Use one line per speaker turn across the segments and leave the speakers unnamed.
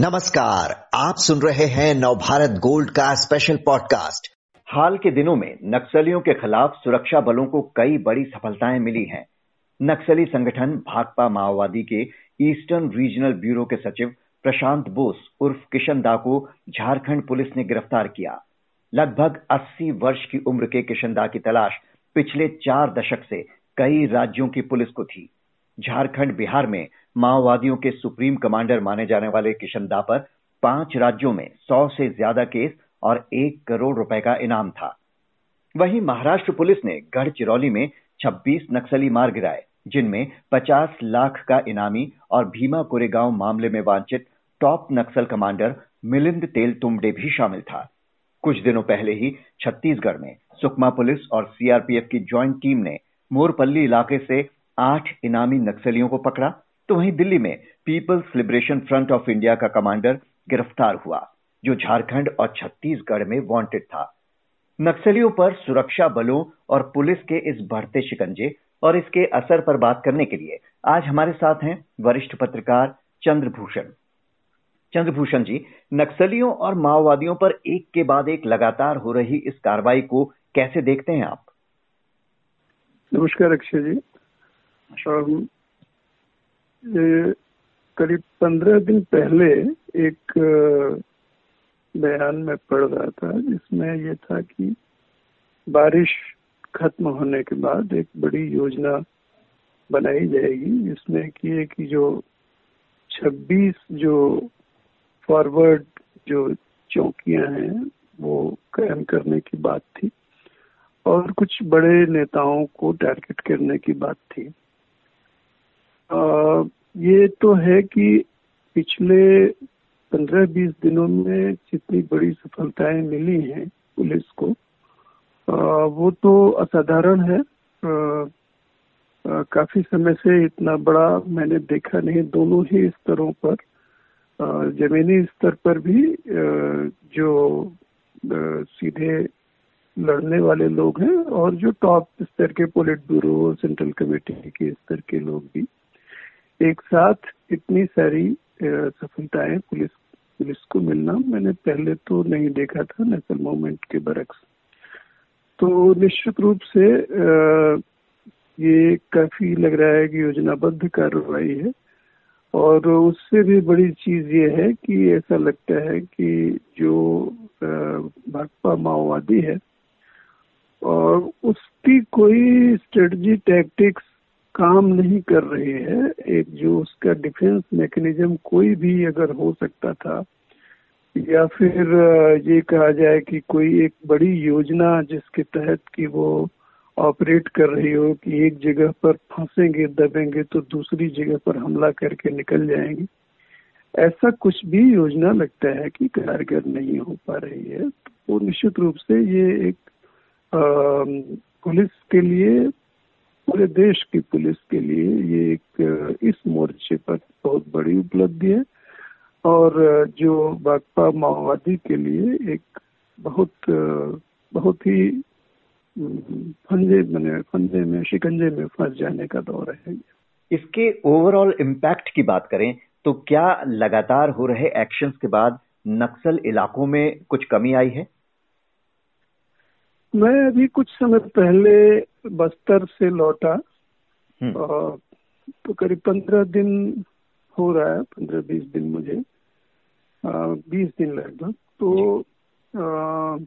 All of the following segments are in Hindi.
नमस्कार, आप सुन रहे हैं नवभारत गोल्ड का स्पेशल पॉडकास्ट हाल के दिनों में नक्सलियों के खिलाफ सुरक्षा बलों को कई बड़ी सफलताएँ मिली हैं। नक्सली संगठन भाकपा माओवादी के ईस्टर्न रीजनल ब्यूरो के सचिव प्रशांत बोस उर्फ़ किशन दा को झारखंड पुलिस ने गिरफ़्तार किया। लगभग 80 वर्ष की उम्र के किशन दा की तलाश पिछले चार दशक से कई राज्यों की पुलिस को थी। झारखंड बिहार में माओवादियों के सुप्रीम कमांडर माने जाने वाले किशन दा पर पाँच राज्यों में सौ से ज़्यादा केस और एक करोड़ रुपए का इनाम था। वहीं महाराष्ट्र पुलिस ने गढ़चिरौली में 26 नक्सली मार गिराए, जिनमें 50 लाख का इनामी और भीमा कोरेगांव मामले में वांछित टॉप नक्सल कमांडर मिलिंद तेल तुमडे भी शामिल था। कुछ दिनों पहले ही छत्तीसगढ़ में सुकमा पुलिस और सीआरपीएफ की ज्वाइंट टीम ने मोरपल्ली इलाके से आठ इनामी नक्सलियों को पकड़ा तो वहीं दिल्ली में People's Liberation Front of India का कमांडर गिरफ़्तार हुआ जो झारखंड और छत्तीसगढ़ में वांटेड था। नक्सलियों पर सुरक्षा बलों और पुलिस के इस बढ़ते शिकंजे और इसके असर पर बात करने के लिए आज हमारे साथ हैं वरिष्ठ पत्रकार चंद्रभूषण। चंद्रभूषण जी नक्सलियों और माओवादियों पर एक के बाद एक लगातार हो रही इस कार्रवाई को कैसे देखते हैं आप?
नमस्कार अक्षय जी। करीब पंद्रह दिन पहले एक बयान में पढ़ रहा था, जिसमें ये था कि बारिश खत्म होने के बाद एक बड़ी योजना बनाई जाएगी, जिसमें कि एक जो 26 जो फॉरवर्ड जो चौकियाँ हैं, वो कायम करने की बात थी और कुछ बड़े नेताओं को टारगेट करने की बात थी। आ, ये तो है कि पिछले पंद्रह बीस दिनों में जितनी बड़ी सफलताएँ मिली हैं पुलिस को आ, वो तो असाधारण है। आ, काफ़ी समय से इतना बड़ा मैंने देखा नहीं दोनों ही स्तरों पर जमीनी स्तर पर भी जो सीधे लड़ने वाले लोग हैं और जो टॉप स्तर के पोलिट ब्यूरो सेंट्रल कमेटी के स्तर के लोग भी एक साथ इतनी सारी सफलताएँ पुलिस पुलिस को मिलना मैंने पहले तो नहीं देखा था नेशनल मूवमेंट के बरक्स। तो निश्चित रूप से ये काफ़ी लग रहा है कि योजनाबद्ध कार्रवाई है। और उससे भी बड़ी चीज़ ये है कि ऐसा लगता है कि जो भाजपा माओवादी है, और उसकी कोई स्ट्रेटजी टैक्टिक्स काम नहीं कर रही है एक जो उसका डिफेंस मैकेनिज्म कोई भी अगर हो सकता था या फिर ये कहा जाए कि कोई एक बड़ी योजना जिसके तहत कि वो ऑपरेट कर रही हो कि एक जगह पर फंसेंगे दबेंगे तो दूसरी जगह पर हमला करके निकल जाएँगे। ऐसा कुछ भी योजना लगता है कि कारगर नहीं हो पा रही है। तो निश्चित रूप से ये एक आ, पुलिस के लिए पूरे देश की पुलिस के लिए ये एक, इस मोर्चे पर बहुत बड़ी उपलब्धि है और, जो भाकपा माओवादी के लिए एक बहुत बहुत ही फंजे मैंने फंजे में, शिकंजे में फंस जाने का दौर है।
इसके ओवरऑल इम्पैक्ट की बात करें तो क्या लगातार हो रहे एक्शंस के बाद नक्सल इलाकों में कुछ कमी आई है?
मैं अभी कुछ समय पहले बस्तर से लौटा हम्म। तो करीब पंद्रह दिन हो रहा है पंद्रह बीस दिन मुझे बीस दिन लगभग तो आ,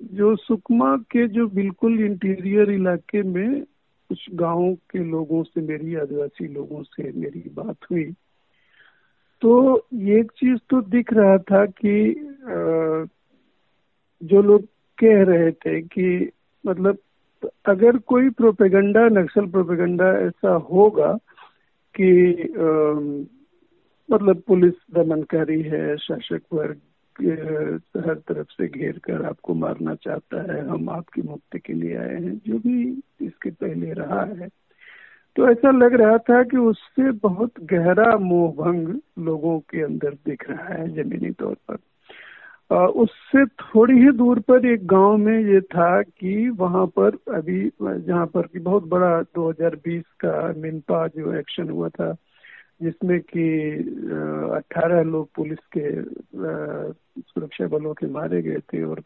जो सुकमा के जो बिल्कुल इंटीरियर इलाके में कुछ गाँव के लोगों से मेरी आदिवासी लोगों से मेरी बात हुई तो एक चीज़ तो दिख रहा था कि आ, जो लोग कह रहे थे कि मतलब अगर कोई प्रोपेगंडा नक्सल प्रोपेगंडा ऐसा होगा कि आ, मतलब पुलिस दमनकारी है शासक वर्ग हर तरफ़ से घेर कर आपको मारना चाहता है हम आपकी मुक्ति के लिए आए हैं जो भी इसके पहले रहा है। तो ऐसा लग रहा था कि उससे बहुत गहरा मोह भंग लोगों के अंदर दिख रहा है जमीनी तौर पर। उससे थोड़ी ही दूर पर एक गाँव में ये था कि वहाँ पर अभी जहाँ पर कि बहुत बड़ा 2020 का मिनपा जो एक्शन हुआ था जिसमें कि अठारह लोग पुलिस के सुरक्षा बलों के मारे गए थे और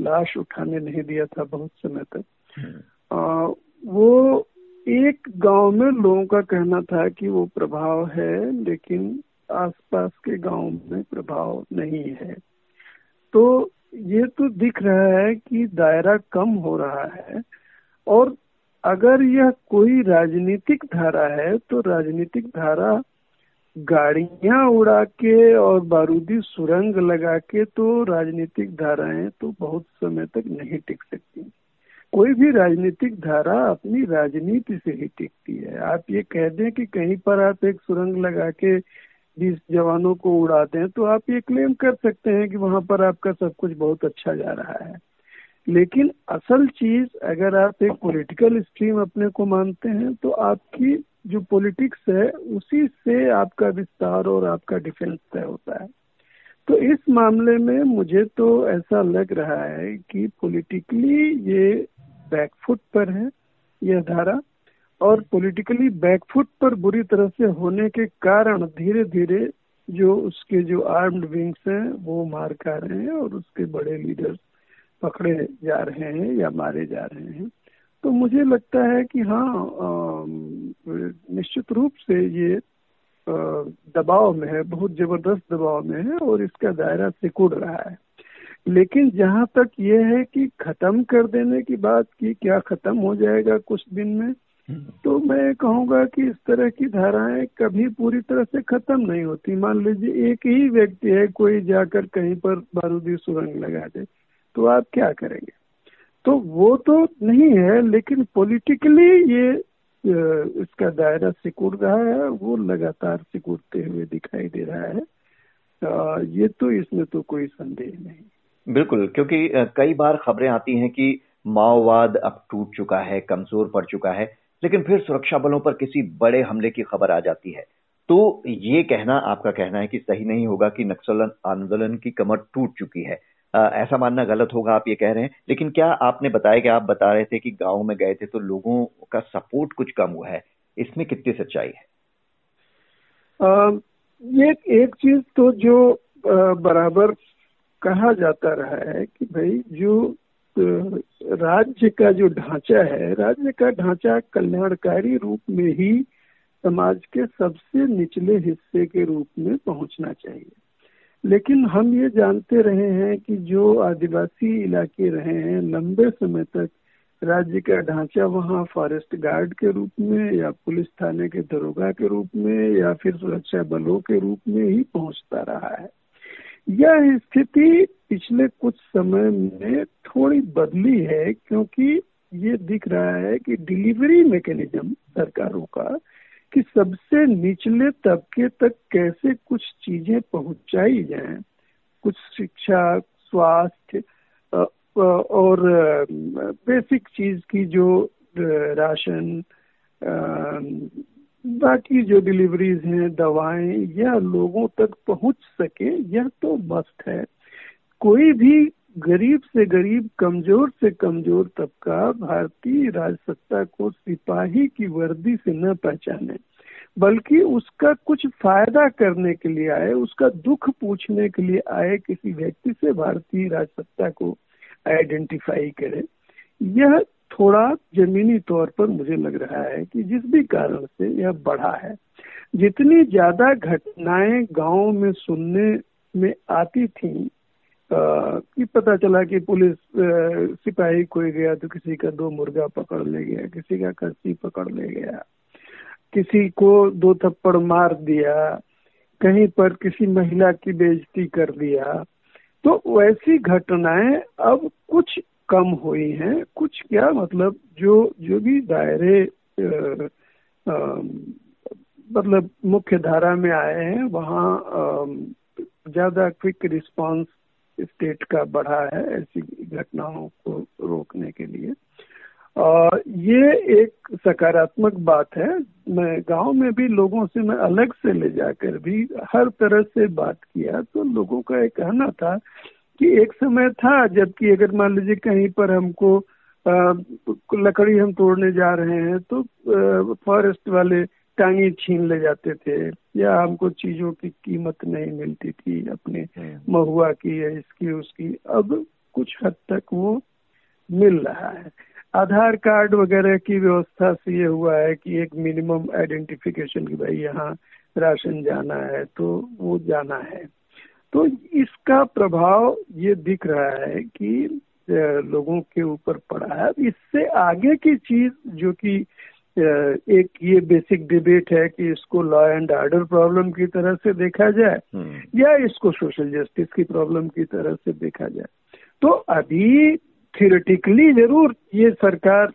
लाश उठाने नहीं दिया था बहुत समय तक हम्म। वो एक गाँव में लोगों का कहना था कि वो प्रभाव है लेकिन आसपास के गाँव में प्रभाव नहीं है तो ये तो दिख रहा है कि दायरा कम हो रहा है और अगर यह कोई राजनीतिक धारा है तो राजनीतिक धारा गाड़ियाँ उड़ा के और बारूदी सुरंग लगा के तो राजनीतिक धाराएँ तो बहुत समय तक नहीं टिक सकती। कोई भी राजनीतिक धारा अपनी राजनीति से ही टिकती है। आप ये कह दें कि कहीं पर आप एक सुरंग लगा के बीस जवानों को उड़ाते हैं तो आप ये क्लेम कर सकते हैं कि वहाँ पर आपका सब कुछ बहुत अच्छा जा रहा है। लेकिन असल चीज़, अगर आप एक पॉलिटिकल स्ट्रीम अपने को मानते हैं तो आपकी जो पॉलिटिक्स है, उसी से आपका विस्तार और आपका डिफेंस तय होता है। तो इस मामले में मुझे तो ऐसा लग रहा है कि पॉलिटिकली ये बैकफुट पर है, यह धारा। और पॉलिटिकली बैकफुट पर बुरी तरह से होने के कारण धीरे धीरे जो उसके जो आर्म्ड विंग्स हैं, वो मार खा रहे हैं और उसके बड़े लीडर्स पकड़े जा रहे हैं या मारे जा रहे हैं। तो मुझे लगता है कि हाँ निश्चित रूप से ये दबाव में है, बहुत ज़बरदस्त दबाव में है और इसका दायरा सिकुड़ रहा है। लेकिन जहाँ तक ये है कि खत्म कर देने की बात की, क्या खत्म हो जाएगा कुछ दिन में तो मैं कहूँगा कि इस तरह की धाराएँ कभी पूरी तरह से खत्म नहीं होती। मान लीजिए, एक ही व्यक्ति है, कोई जाकर कहीं पर बारूदी सुरंग लगा दे तो आप क्या करेंगे? तो वो तो नहीं है, लेकिन पॉलिटिकली ये इसका दायरा सिकुड़ रहा है, वो लगातार सिकुड़ते हुए दिखाई दे रहा है। ये तो इसमें तो कोई संदेह नहीं।
बिल्कुल, क्योंकि कई बार खबरें आती हैं कि माओवाद अब टूट चुका है, कमज़ोर पड़ चुका है। लेकिन फिर सुरक्षा बलों पर किसी बड़े हमले की खबर आ जाती है। तो ये कहना आपका कहना है कि सही नहीं होगा कि नक्सल आंदोलन की कमर टूट चुकी है। आ, ऐसा मानना गलत होगा आप ये कह रहे हैं। लेकिन क्या आपने बताया कि आप बता रहे थे कि गाँव में गए थे तो लोगों का सपोर्ट कुछ कम हुआ है? इसमें कितनी सच्चाई है?
ये एक चीज़ तो जो बराबर कहा जाता रहा है कि भाई जो राज्य का जो ढांचा है, राज्य का ढांचा कल्याणकारी रूप में ही समाज के सबसे निचले हिस्से के रूप में पहुँचना चाहिए। लेकिन हम ये जानते रहे हैं कि जो आदिवासी इलाके रहे हैं, लंबे समय तक राज्य का ढांचा वहाँ फॉरेस्ट गार्ड के रूप में या पुलिस थाने के दरोगा के रूप में या फिर सुरक्षा बलों के रूप में ही पहुँचता रहा है। यह स्थिति पिछले कुछ समय में थोड़ी बदली है, क्योंकि ये दिख रहा है कि डिलीवरी मैकेनिज्म सरकारों का कि सबसे निचले तबके तक कैसे कुछ चीज़ें पहुंचाई जाएँ। कुछ शिक्षा, स्वास्थ्य और बेसिक चीज़ की जो राशन बाकी जो डिलीवरीज हैं, दवाएँ यह लोगों तक पहुँच सके, यह तो मस्त है। कोई भी गरीब से गरीब, कमज़ोर से कमज़ोर तबका भारतीय राजसत्ता को सिपाही की वर्दी से न पहचाने, बल्कि उसका कुछ फ़ायदा करने के लिए आए, उसका दुख पूछने के लिए आए, किसी व्यक्ति से भारतीय राजसत्ता को आइडेंटिफाई करे। यह थोड़ा जमीनी तौर पर मुझे लग रहा है कि जिस भी कारण से यह बढ़ा है, जितनी ज़्यादा घटनाएँ गाँव में सुनने में आती थी कि पता चला कि पुलिस सिपाही कोई गया तो किसी का दो मुर्गा पकड़ ले गया, किसी का कस्सी पकड़ ले गया, किसी को दो थप्पड़ मार दिया, कहीं पर किसी महिला की बेइज्जती कर दिया तो वैसी घटनाएँ अब कुछ कम हुई हैं, कुछ क्या मतलब जो जो भी दायरे मतलब मुख्य धारा में आए हैं, वहाँ ज़्यादा क्विक रिस्पांस स्टेट का बढ़ा है ऐसी घटनाओं को रोकने के लिए। और ये एक सकारात्मक बात है। मैं, गाँव में भी लोगों से मैं अलग से ले जाकर भी हर तरह से बात किया तो लोगों का एक कहना था कि एक समय था जबकि अगर मान लीजिए कहीं पर हमको आ, लकड़ी हम तोड़ने जा रहे हैं तो फॉरेस्ट वाले टांगे छीन ले जाते थे या हमको चीज़ों की कीमत नहीं मिलती थी अपने हम्म। महुआ की या इसकी उसकी। अब कुछ हद तक वो मिल रहा है। आधार कार्ड वगैरह की व्यवस्था से ये हुआ है कि एक मिनिमम आइडेंटिफिकेशन की भाई यहाँ राशन जाना है तो वो जाना है। तो इसका प्रभाव ये दिख रहा है कि लोगों के ऊपर पड़ा है। इससे आगे की चीज़ जो कि एक ये बेसिक डिबेट है कि इसको लॉ एंड ऑर्डर प्रॉब्लम की तरह से देखा जाए हम्म। या इसको सोशल जस्टिस की प्रॉब्लम की तरह से देखा जाए। तो अभी थियोरेटिकली ज़रूर ये सरकार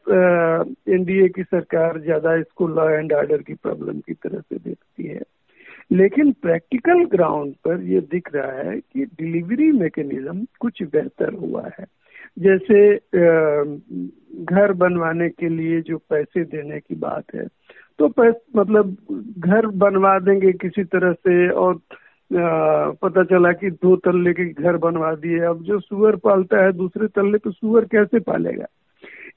एनडीए की सरकार ज़्यादा इसको लॉ एंड ऑर्डर की प्रॉब्लम की तरह से देखती है। लेकिन प्रैक्टिकल ग्राउंड पर ये दिख रहा है कि डिलीवरी मैकेनिज्म कुछ बेहतर हुआ है। जैसे घर बनवाने के लिए जो पैसे देने की बात है तो मतलब घर बनवा देंगे किसी तरह से और पता चला कि दो तल्ले के घर बनवा दिए। अब जो सुअर पालता है, दूसरे तल्ले पे सुअर कैसे पालेगा?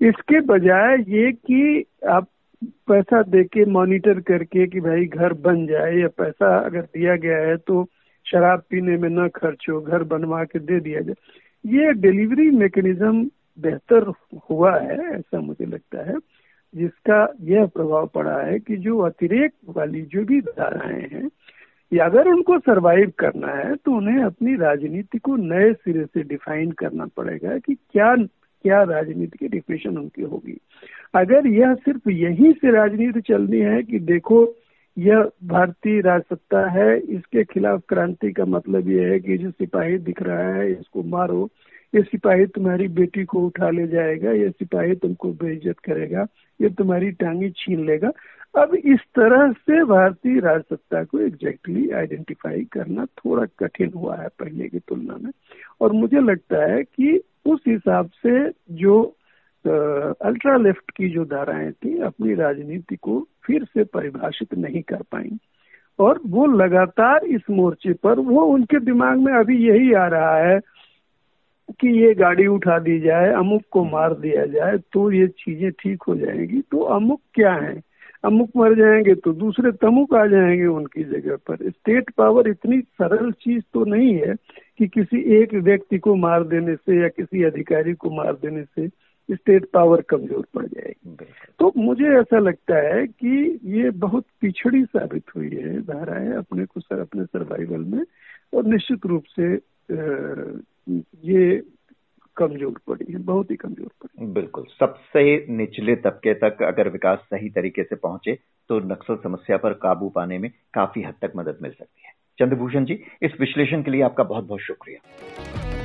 इसके बजाय ये कि आप पैसा दे के मॉनिटर करके कि भाई घर बन जाए या पैसा अगर दिया गया है तो शराब पीने में न खर्च हो, घर बनवा के दे दिया जाए। ये डिलीवरी मैकेनिज्म बेहतर हुआ है, ऐसा मुझे लगता है, जिसका यह प्रभाव पड़ा है कि जो अतिरेक वाली जो भी धाराएँ हैं, या अगर उनको सरवाइव करना है तो उन्हें अपनी राजनीति को नए सिरे से डिफाइन करना पड़ेगा कि क्या क्या राजनीति की डिफिनेशन उनकी होगी। अगर यह सिर्फ़ यहीं से राजनीति चलनी है कि देखो, यह भारतीय राजसत्ता है, इसके खिलाफ क्रांति का मतलब यह है कि जो सिपाही दिख रहा है, इसको मारो ये सिपाही तुम्हारी बेटी को उठा ले जाएगा, ये सिपाही तुमको बेइज्जत करेगा, ये तुम्हारी टांगी छीन लेगा। अब इस तरह से भारतीय राजसत्ता को एग्जैक्टली आइडेंटिफाई करना थोड़ा कठिन हुआ है पहले की तुलना में। और मुझे लगता है कि उस हिसाब से जो अल्ट्रा लेफ़्ट की जो धाराएँ थी, अपनी राजनीति को फिर से परिभाषित नहीं कर पाई। और वो लगातार इस मोर्चे पर, वो उनके दिमाग में अभी यही आ रहा है कि ये गाड़ी उठा दी जाए अमुक को मार दिया जाए तो ये चीज़ें ठीक हो जाएँगी। तो अमुक क्या है? अमुक मर जाएँगे तो दूसरे तमुक आ जाएँगे उनकी जगह पर। स्टेट पावर इतनी सरल चीज़ तो नहीं है कि किसी एक व्यक्ति को मार देने से या किसी अधिकारी को मार देने से स्टेट पावर कमज़ोर पड़ जाएगी। तो मुझे ऐसा लगता है कि ये बहुत पिछड़ी साबित हुई है धाराएँ अपने को सर अपने सर्वाइवल में और निश्चित रूप से ये कमज़ोर पड़ी है, बहुत ही कमज़ोर पड़ी
बिल्कुल। सबसे निचले तबके तक अगर विकास सही तरीके से पहुँचे तो नक्सल समस्या पर काबू पाने में काफ़ी हद तक मदद मिल सकती है। चंद्रभूषण जी, इस विश्लेषण के लिए आपका बहुत बहुत शुक्रिया।